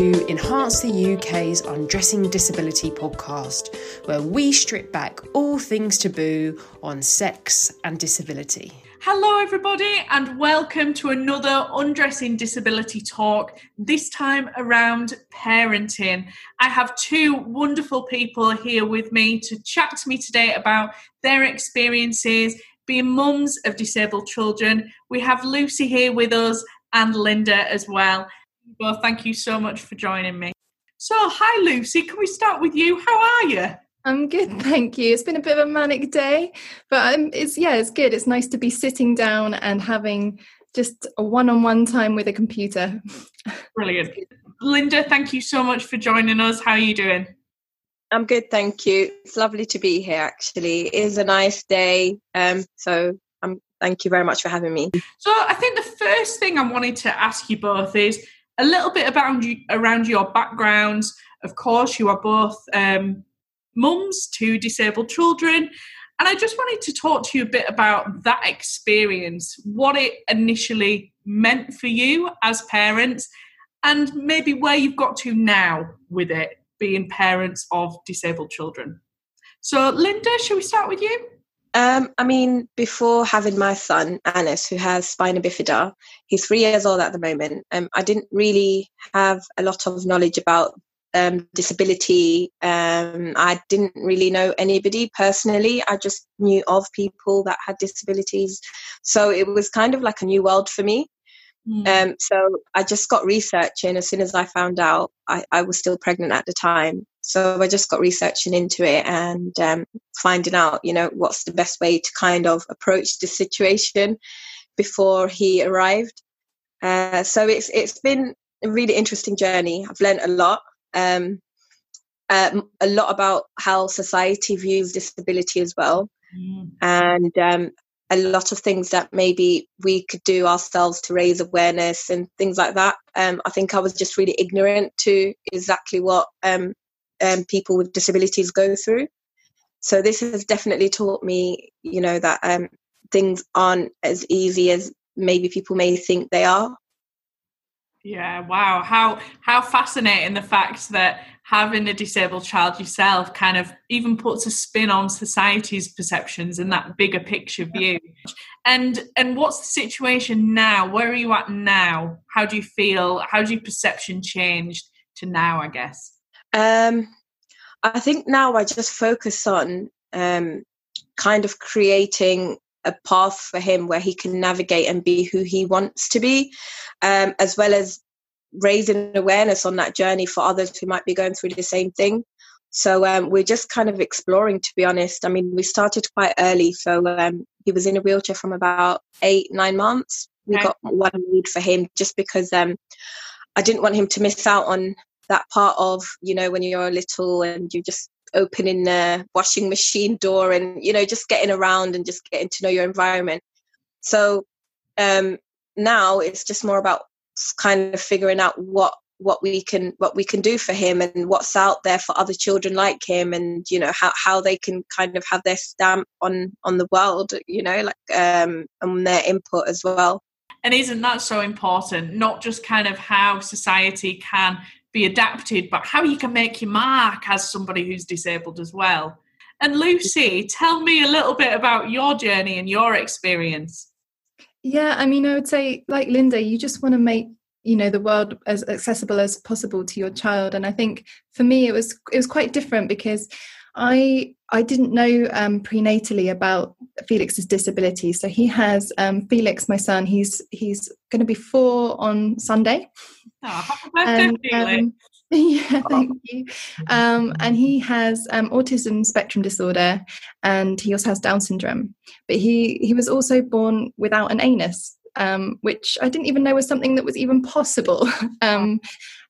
to Enhance the UK's Undressing Disability podcast, where we strip back all things taboo on sex and disability. Hello, everybody, and welcome to another Undressing Disability talk, this time around parenting. I have two wonderful people here with me to chat to me today about their experiences being mums of disabled children. We have Lucy here with us and Linda as well. Well, thank you so much for joining me. So, hi, Lucy. Can we start with you? How are you? I'm good, thank you. It's been a bit of a manic day, but um, it's yeah, it's good. It's nice to be sitting down and having just a one-on-one time with a computer. Brilliant, Linda. Thank you so much for joining us. How are you doing? I'm good, thank you. It's lovely to be here. Actually, it is a nice day. Um, so I'm. Thank you very much for having me. So I think the first thing I wanted to ask you both is a little bit about you around your backgrounds. Of course, you are both um, mums to disabled children. And I just wanted to talk to you a bit about that experience, what it initially meant for you as parents, and maybe where you've got to now with it, being parents of disabled children. So, Linda, shall we start with you? Um, I mean, before having my son, Aness, who has spina bifida, he's three years old at the moment. Um, I didn't really have a lot of knowledge about um, disability. Um, I didn't really know anybody personally. I just knew of people that had disabilities. So it was kind of like a new world for me. Mm. Um, so I just got researching as soon as I found out I, I, was still pregnant at the time. So I just got researching into it and um, finding out, you know, what's the best way to kind of approach the situation before he arrived. Uh, so it's it's been a really interesting journey. I've learned a lot um, um, a lot about how society views disability as well, mm. and um, a lot of things that maybe we could do ourselves to raise awareness and things like that. Um, I think I was just really ignorant to exactly what um, um, people with disabilities go through. So this has definitely taught me, you know, that um, things aren't as easy as maybe people may think they are. Yeah, wow. How how fascinating the fact that having a disabled child yourself kind of even puts a spin on society's perceptions and that bigger picture view. And and what's the situation now? Where are you at now? How do you feel? How do your perception changed to now, I guess? Um I think now I just focus on um kind of creating a path for him where he can navigate and be who he wants to be, um, as well as raising awareness on that journey for others who might be going through the same thing. So um, we're just kind of exploring, to be honest. I mean, we started quite early, so um, he was in a wheelchair from about eight, nine months. We okay. got one lead for him just because um, I didn't want him to miss out on that part of, you know, when you're little and you're just opening the washing machine door and you know just getting around and just getting to know your environment. So um now it's just more about kind of figuring out what what we can what we can do for him and what's out there for other children like him and you know how how they can kind of have their stamp on on the world you know like um and their input as well and isn't that so important not just kind of how society can be adapted, but how you can make your mark as somebody who's disabled as well. And Lucy, tell me a little bit about your journey and your experience. Yeah, I mean, I would say, like Linda, you just want to make you know the world as accessible as possible to your child and i think for me it was it was quite different because i i didn't know um, prenatally about felix's disability so he has um, felix my son he's he's going to be four on sunday Oh, and, um, yeah, thank you. Um, and he has um, autism spectrum disorder, and he also has Down syndrome. But he he was also born without an anus, um, which I didn't even know was something that was even possible. Um,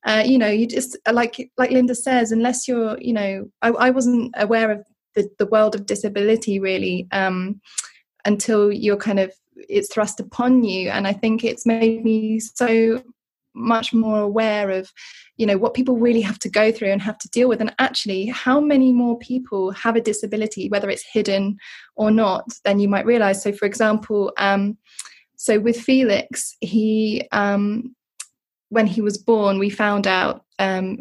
uh, you know, you just like like Linda says, unless you're, you know, I, I wasn't aware of the, the world of disability really um, until you're kind of it's thrust upon you, and I think it's made me so much more aware of you know what people really have to go through and have to deal with. And actually how many more people have a disability whether it's hidden or not than you might realize? So for example um, so with felix he um, when he was born, we found out um,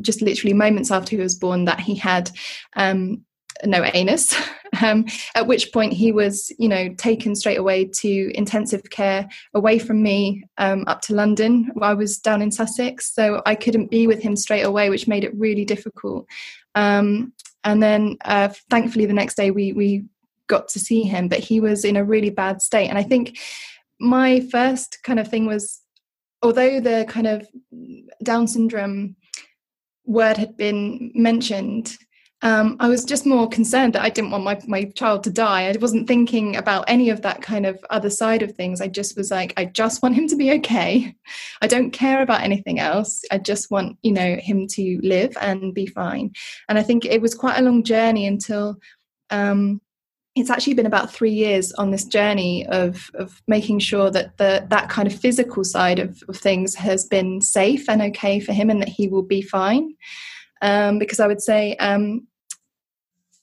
just literally moments after he was born that he had um, no anus. Um, at which point he was, you know, taken straight away to intensive care away from me um, up to London. I was down in Sussex, so I couldn't be with him straight away, which made it really difficult. Um, and then, uh, thankfully, the next day we we got to see him, but he was in a really bad state. And I think my first kind of thing was, although the kind of Down syndrome word had been mentioned um, I was just more concerned that I didn't want my, my child to die. I wasn't thinking about any of that kind of other side of things. I just was like, I just want him to be okay. I don't care about anything else. I just want, you know, him to live and be fine. And I think it was quite a long journey until um, it's actually been about three years on this journey of, of making sure that the, that kind of physical side of, of things has been safe and okay for him and that he will be fine. Um, because I would say um,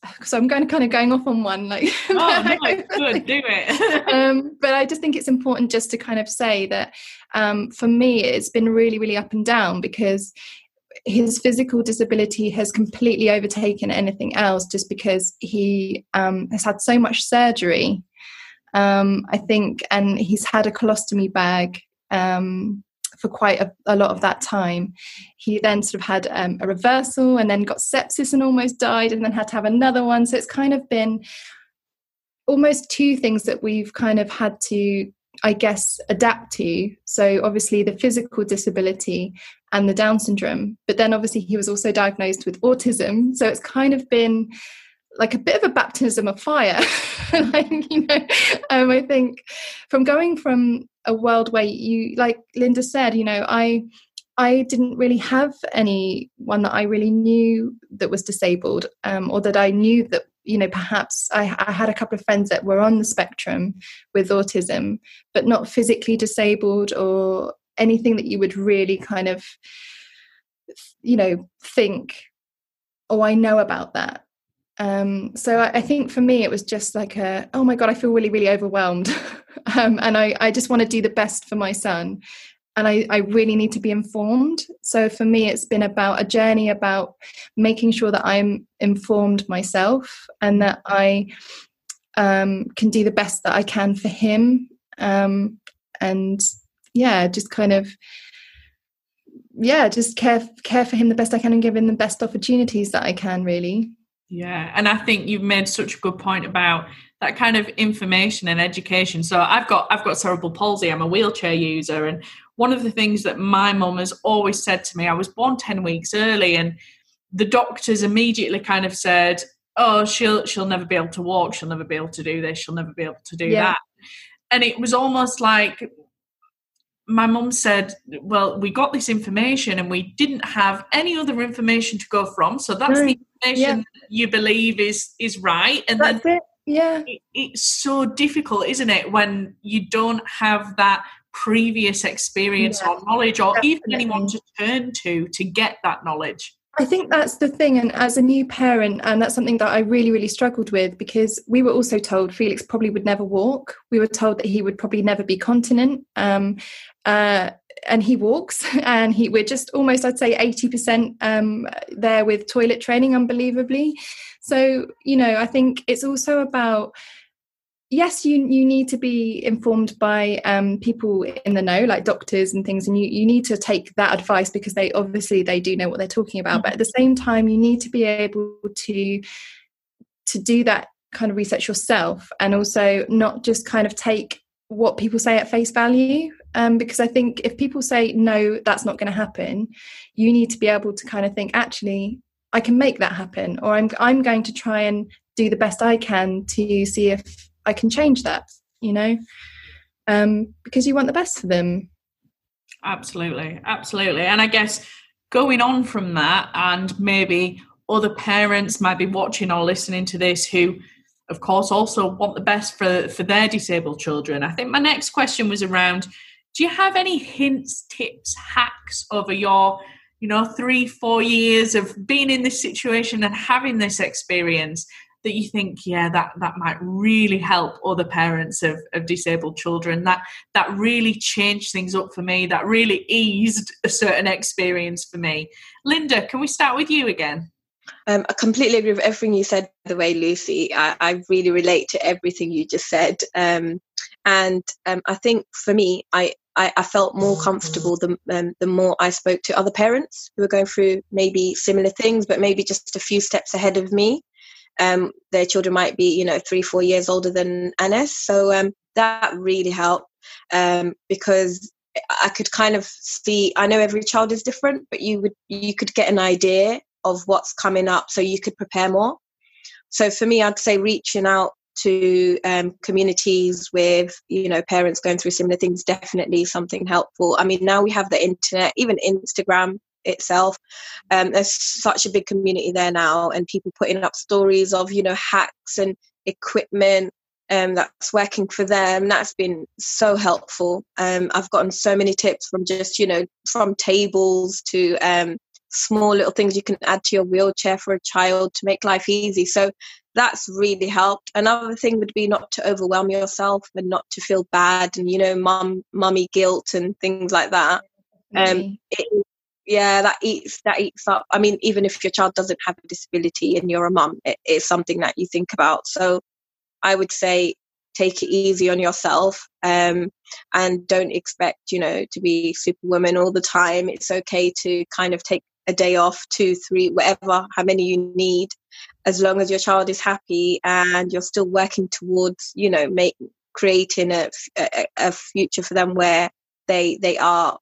so I'm going to kind of going off on one like oh no, good do it. um, but I just think it's important just to kind of say that um, for me it's been really really up and down because his physical disability has completely overtaken anything else just because he um, has had so much surgery um, I think and he's had a colostomy bag um, for quite a, a, lot of that time. He then sort of had um, a reversal and then got sepsis and almost died, and then had to have another one. So it's kind of been almost two things that we've kind of had to, I guess, adapt to. So obviously the physical disability and the Down syndrome, but then obviously he was also diagnosed with autism. So it's kind of been like a bit of a baptism of fire. like, you know, um, I think from going from a world where you, like Linda said, you know, I I didn't really have anyone that I really knew that was disabled, um, or that I knew that you know perhaps I, I, had a couple of friends that were on the spectrum with autism, but not physically disabled or anything that you would really kind of you know think, oh, I know about that. Um, so I, I, think for me, it was just like a, oh my God, I feel really, really overwhelmed. um, and I, I just want to do the best for my son. And I, I really need to be informed. So for me, it's been about a journey about making sure that I'm informed myself and that I um, can do the best that I can for him. Um, and yeah, just kind of yeah, just care care for him the best I can and give him the best opportunities that I can. Really. Yeah, and I think you've made such a good point about that kind of information and education. So I've got I've got cerebral palsy. I'm a wheelchair user, and one of the things that my mum has always said to me, I was born ten weeks early, and the doctors immediately kind of said, "Oh, she'll she'll never be able to walk. She'll never be able to do this. She'll never be able to do yeah. that." And it was almost like my mum said, Well, we got this information and we didn't have any other information to go from. So that's right. the information yeah. you believe is is right. And that's then it. Yeah. It, it's so difficult, isn't it, when you don't have that previous experience yeah. or knowledge or Definitely. even anyone to turn to to get that knowledge. I think that's the thing. And as a new parent, and that's something that I really, really struggled with because we were also told Felix probably would never walk. We were told that he would probably never be continent. Um, uh, and he walks and he we're just almost i'd say 80% um, there with toilet training unbelievably. So you know i think it's also about yes you you need to be informed by um, people in the know like doctors and things and you, you need to take that advice because they obviously they do know what they're talking about. But at the same time you need to be able to to do that kind of research yourself and also not just kind of take what people say at face value um, because i think if people say no that's not going to happen you need to be able to kind of think actually i can make that happen or i'm i'm going to try and do the best i can to see if I can change that, you know, um, because you want the best for them. Absolutely, absolutely. And I guess going on from that, and maybe other parents might be watching or listening to this who, of course, also want the best for, for their disabled children. I think my next question was around do you have any hints, tips, hacks over your you know three four years of being in this situation and having this experience that you think, yeah, that that might really help other parents of, of disabled children. That that really changed things up for me. That really eased a certain experience for me. Linda, can we start with you again? Um, I completely agree with everything you said. The way Lucy, I, I really relate to everything you just said. Um, and um, I think for me, I, I, I felt more comfortable the, um, the more I spoke to other parents who were going through maybe similar things, but maybe just a few steps ahead of me. Um, their children might be, you know, three, four years older than Aness. So um, that really helped um, because I could kind of see. I know every child is different, but you would you could get an idea of what's coming up, so you could prepare more. So for me, I'd say reaching out to um, communities with you know parents going through similar things definitely something helpful. I mean now we have the internet even instagram itself um, there's such a big community there now and people putting up stories of you know hacks and equipment um, that's working for them. That's been so helpful. Um, i've gotten so many tips from just you know from tables to um, small little things you can add to your wheelchair for a child to make life easy so that's really helped. Another thing would be not to overwhelm yourself and not to feel bad and you know, mum, mummy guilt and things like that. Um, it, yeah, that eats that eats up. I mean, even if your child doesn't have a disability and you're a mum, it is something that you think about. So, I would say take it easy on yourself um, and don't expect you know to be superwoman all the time it's okay to kind of take a day off two three whatever how many you need as long as your child is happy and you're still working towards you know make creating a, a, a future for them where they they are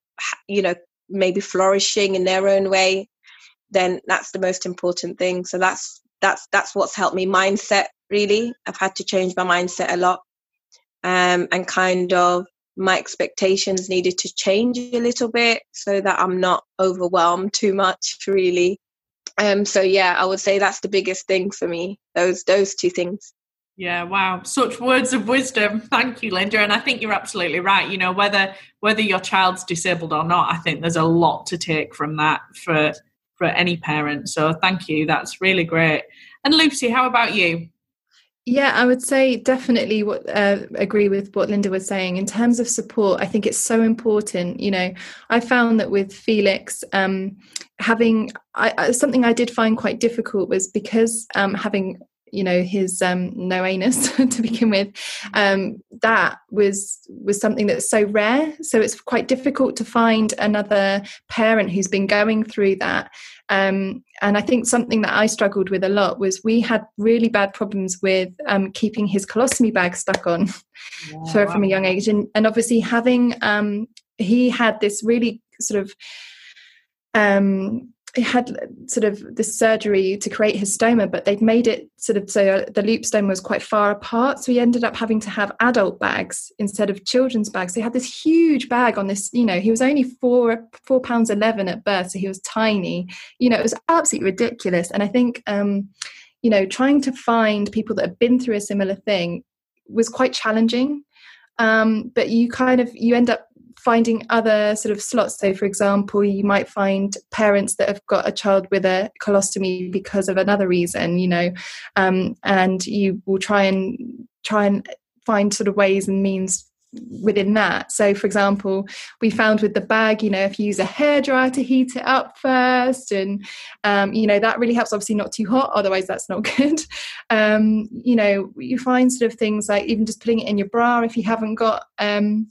you know maybe flourishing in their own way then that's the most important thing. So that's that's that's what's helped me mindset really. I've had to change my mindset a lot um, and kind of my expectations needed to change a little bit so that i'm not overwhelmed too much really um, so yeah, I would say that's the biggest thing for me. Those those two things. Yeah, wow. Such words of wisdom. Thank you, Linda. And I think you're absolutely right. You know, whether whether your child's disabled or not, I think there's a lot to take from that for for any parent. So thank you. That's really great. And Lucy, how about you? Yeah, I would say definitely what uh, agree with what Linda was saying in terms of support. I think it's so important. You know, I found that with Felix, um, having I, something I did find quite difficult was because um, having you know his um, no anus to begin with. Um, that was was something that's so rare. So it's quite difficult to find another parent who's been going through that. Um, and i think something that i struggled with a lot was we had really bad problems with um, keeping his colostomy bag stuck on wow. from a young age. And, and obviously having um, he had this really sort of um, had sort of this surgery to create his stoma, but they'd made it sort of so the loop stoma was quite far apart. So he ended up having to have adult bags instead of children's bags. So he had this huge bag on this, you know, he was only four four pounds eleven at birth, so he was tiny. You know, it was absolutely ridiculous. And I think um, you know, trying to find people that have been through a similar thing was quite challenging. Um, but you kind of you end up finding other sort of slots. So, for example, you might find parents that have got a child with a colostomy because of another reason, you know, um, and you will try and try and find sort of ways and means within that. So, for example, we found with the bag, you know, if you use a hair dryer to heat it up first, and um, you know that really helps. Obviously, not too hot, otherwise that's not good. Um, you know, you find sort of things like even just putting it in your bra if you haven't got um,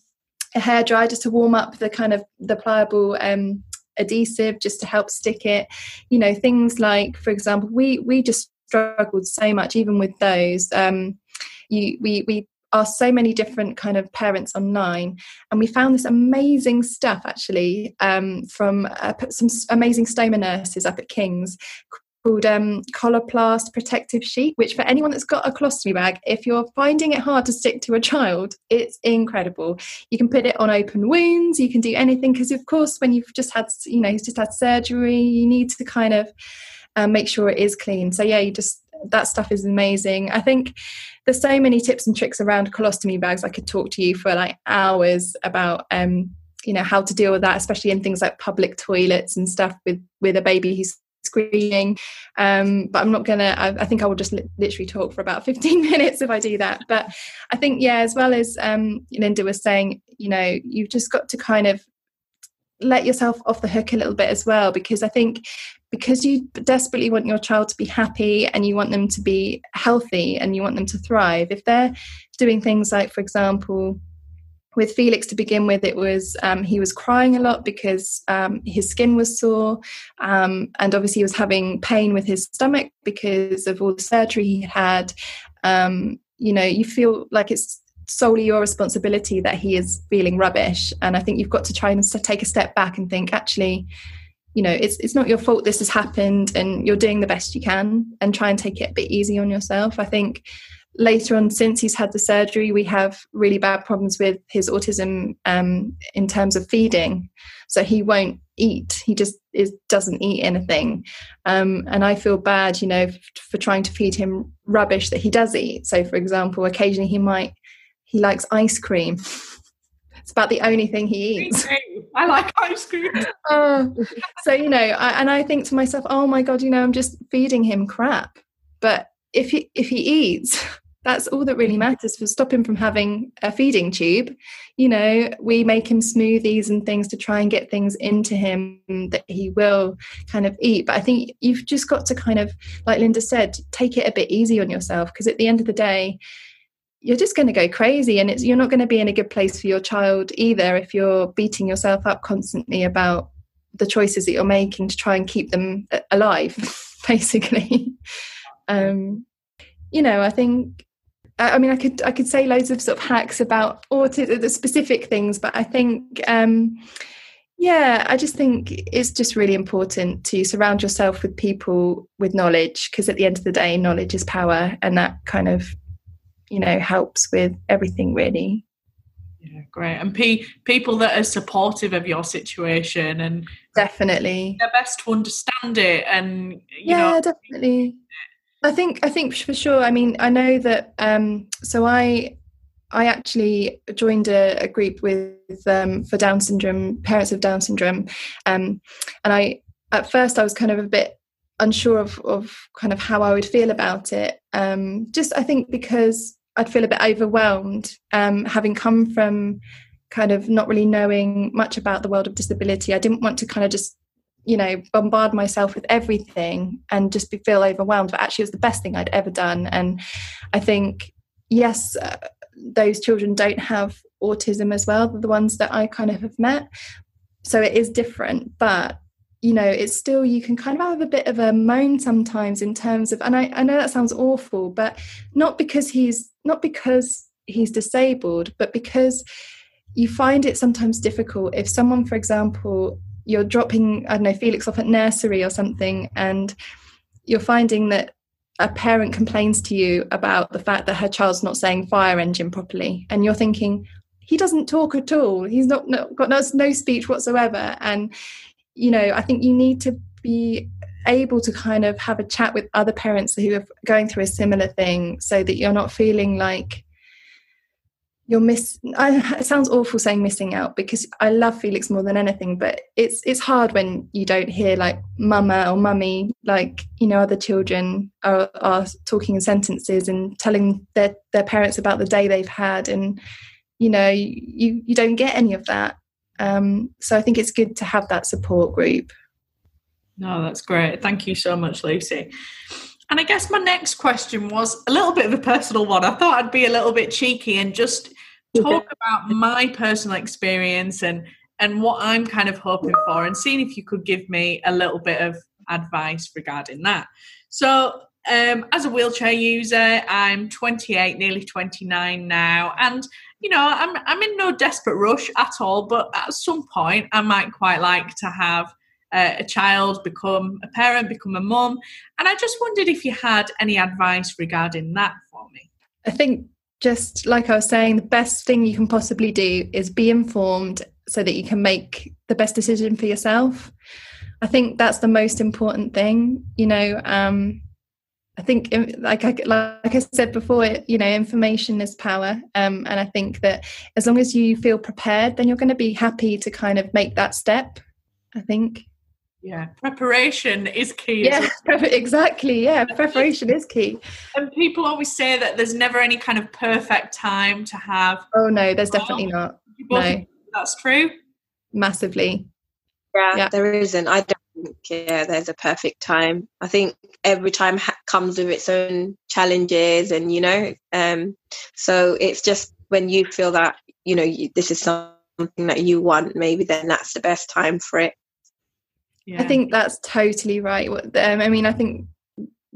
a hair dryer just to warm up the kind of the pliable um, adhesive just to help stick it. You know things like for example we we just struggled so much even with those um, you we we asked so many different kind of parents online and we found this amazing stuff actually um, from uh, some amazing stoma nurses up at king's called um, Coloplast Protective Sheet, which for anyone that's got a colostomy bag, if you're finding it hard to stick to a child, it's incredible. You can put it on open wounds, you can do anything because, of course, when you've just had, you know, just had surgery, you need to kind of um, make sure it is clean. So yeah, you just that stuff is amazing. I think there's so many tips and tricks around colostomy bags. I could talk to you for like hours about um, you know how to deal with that, especially in things like public toilets and stuff with with a baby who's screaming. Um, but I'm not gonna. I, I, think I will just li- literally talk for about 15 minutes if I do that. But I think yeah, as well as um, Linda was saying, you know, you've just got to kind of let yourself off the hook a little bit as well because I think because you desperately want your child to be happy and you want them to be healthy and you want them to thrive if they're doing things like for example with Felix to begin with, it was um, he was crying a lot because um, his skin was sore, um, and obviously he was having pain with his stomach because of all the surgery he had. Um, you know, you feel like it's solely your responsibility that he is feeling rubbish, and I think you've got to try and take a step back and think, actually, you know, it's it's not your fault this has happened, and you're doing the best you can, and try and take it a bit easy on yourself. I think later on since he's had the surgery we have really bad problems with his autism um, in terms of feeding. So he won't eat. He just is, doesn't eat anything. Um, and i feel bad you know f- for trying to feed him rubbish that he does eat. So for example occasionally he might he likes ice cream. It's about the only thing he eats. i like ice cream. Oh, so you know I, and i think to myself oh my god you know i'm just feeding him crap. But if he if he eats that's all that really matters for stop him from having a feeding tube. You know we make him smoothies and things to try and get things into him that he will kind of eat. But i think you've just got to kind of like linda said take it a bit easy on yourself because at the end of the day you're just going to go crazy and it's you're not going to be in a good place for your child either if you're beating yourself up constantly about the choices that you're making to try and keep them alive basically. Um you know i think I mean, I could I could say loads of sort of hacks about autism, the specific things, but I think, um, yeah, I just think it's just really important to surround yourself with people with knowledge because at the end of the day, knowledge is power, and that kind of, you know, helps with everything really. Yeah, great. And pe- people that are supportive of your situation and definitely the best to understand it and yeah, know, definitely I think I think for sure. I mean, I know that. Um, so I I actually joined a, a group with um, for Down syndrome parents of Down syndrome, um, and I at first I was kind of a bit unsure of of kind of how I would feel about it. Um, just I think because I'd feel a bit overwhelmed, um, having come from kind of not really knowing much about the world of disability. I didn't want to kind of just you know bombard myself with everything and just be, feel overwhelmed. But actually it was the best thing i'd ever done. And i think yes uh, those children don't have autism as well the ones that i kind of have met. So it is different. But you know it's still you can kind of have a bit of a moan sometimes in terms of and i, I know that sounds awful but not because he's not because he's disabled but because you find it sometimes difficult if someone for example you're dropping, I don't know, Felix off at nursery or something, and you're finding that a parent complains to you about the fact that her child's not saying fire engine properly, and you're thinking, he doesn't talk at all. He's not, got no, no speech whatsoever. And, you know, I think you need to be able to kind of have a chat with other parents who are going through a similar thing so that you're not feeling like you're miss I, it sounds awful saying missing out because i love felix more than anything but it's it's hard when you don't hear like mama or mummy like you know other children are, are talking in sentences and telling their their parents about the day they've had and you know you you don't get any of that. Um, so i think it's good to have that support group. No that's great. Thank you so much lucy. And I guess my next question was a little bit of a personal one. I thought I'd be a little bit cheeky and just talk about my personal experience and and what I'm kind of hoping for and seeing if you could give me a little bit of advice regarding that. So um, as a wheelchair user, I'm 28, nearly 29 now, and you know I'm I'm in no desperate rush at all. But at some point, I might quite like to have uh, a child become a parent, become a mum, and I just wondered if you had any advice regarding that for me. I think just like I was saying, the best thing you can possibly do is be informed so that you can make the best decision for yourself. I think that's the most important thing. You know, um, I think, like I, like I said before, you know, information is power, um, and I think that as long as you feel prepared, then you're going to be happy to kind of make that step. I think. Yeah, preparation is key. Yeah, exactly. Yeah, preparation is key. And people always say that there's never any kind of perfect time to have. Oh no, there's definitely not. No, that's true. Massively. Yeah, yeah, there isn't. I don't think yeah, there's a perfect time. I think every time ha- comes with its own challenges, and you know, um, so it's just when you feel that you know you, this is something that you want, maybe then that's the best time for it. Yeah. I think that's totally right. Um, I mean, I think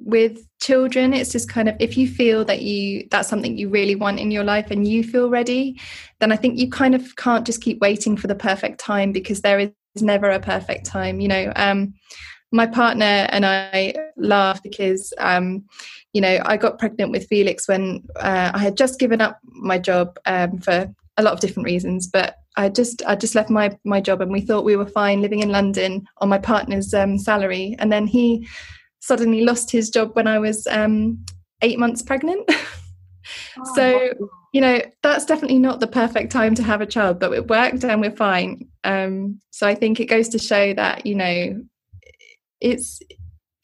with children it's just kind of if you feel that you that's something you really want in your life and you feel ready then i think you kind of can't just keep waiting for the perfect time because there is never a perfect time you know um my partner and i laugh because um you know i got pregnant with felix when uh, i had just given up my job um, for a lot of different reasons but I just I just left my my job and we thought we were fine living in London on my partner's um, salary, and then he suddenly lost his job when I was um, eight months pregnant. oh, so you know that's definitely not the perfect time to have a child, but it worked and we're fine. Um, so I think it goes to show that you know it's.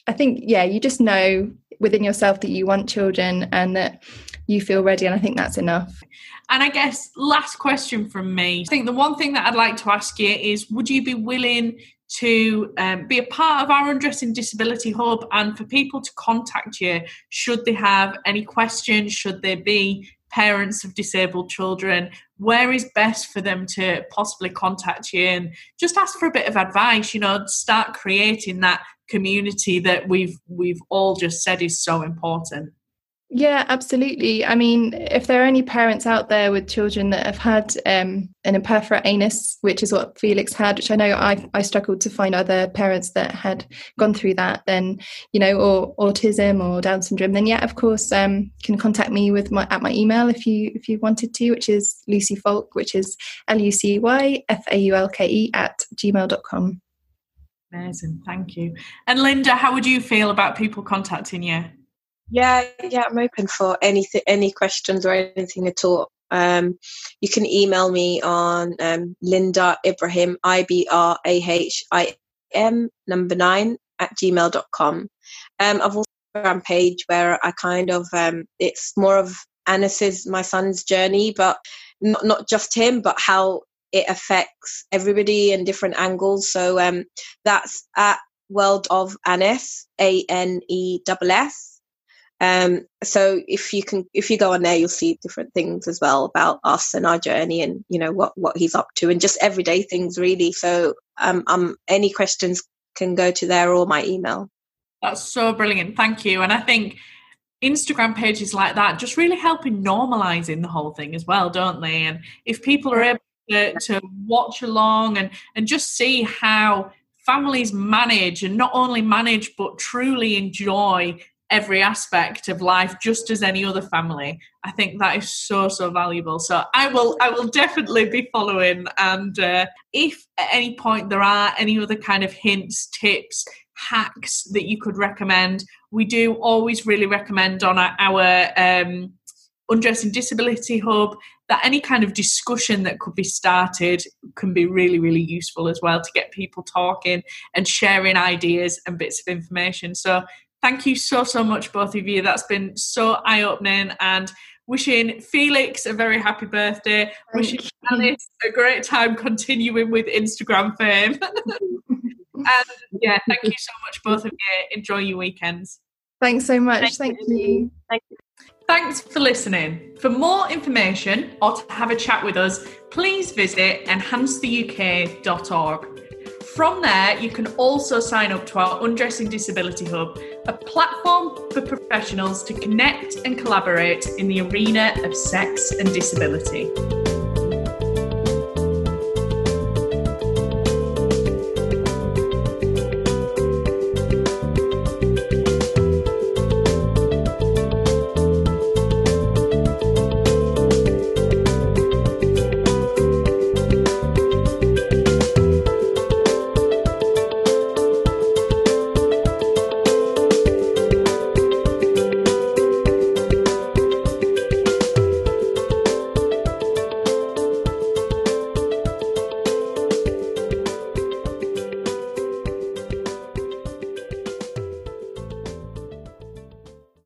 I think yeah, you just know within yourself that you want children and that you feel ready, and I think that's enough. And I guess last question from me. I think the one thing that I'd like to ask you is would you be willing to um, be a part of our Undressing Disability Hub and for people to contact you should they have any questions, should they be parents of disabled children, where is best for them to possibly contact you and just ask for a bit of advice, you know, start creating that community that we've we've all just said is so important. Yeah, absolutely. I mean, if there are any parents out there with children that have had um, an imperforate anus, which is what Felix had, which I know I, I struggled to find other parents that had gone through that, then, you know, or autism or Down syndrome, then yeah, of course, um, can contact me with my at my email if you if you wanted to, which is Lucy Faulke, which is L U C Y F A U L K E at gmail.com. Amazing, thank you. And Linda, how would you feel about people contacting you? Yeah, yeah, I'm open for anything, any questions or anything at all. Um, you can email me on um, Linda Ibrahim, I B R A H I M, number nine, at gmail.com. Um, I've also a page where I kind of, um, it's more of Aness's, my son's journey, but not, not just him, but how it affects everybody in different angles. So um, that's at World of Aness, A N E S S. Um, so if you can, if you go on there, you'll see different things as well about us and our journey, and you know what what he's up to, and just everyday things really. So um, um, any questions can go to there or my email. That's so brilliant, thank you. And I think Instagram pages like that just really help in normalizing the whole thing as well, don't they? And if people are able to, to watch along and and just see how families manage and not only manage but truly enjoy every aspect of life just as any other family. I think that is so so valuable. So i will i will definitely be following and uh, if at any point there are any other kind of hints tips hacks that you could recommend we do always really recommend on our, our um, undressing disability hub that any kind of discussion that could be started can be really really useful as well to get people talking and sharing ideas and bits of information. So Thank you so, so much, both of you. That's been so eye opening and wishing Felix a very happy birthday. Thank wishing you. Aness a great time continuing with Instagram fame. and yeah, thank you so much, both of you. Enjoy your weekends. Thanks so much. Thank, thank you. you. Thank you. Thanks for listening. For more information or to have a chat with us, please visit enhancetheuk.org. From there, you can also sign up to our Undressing Disability Hub, a platform for professionals to connect and collaborate in the arena of sex and disability.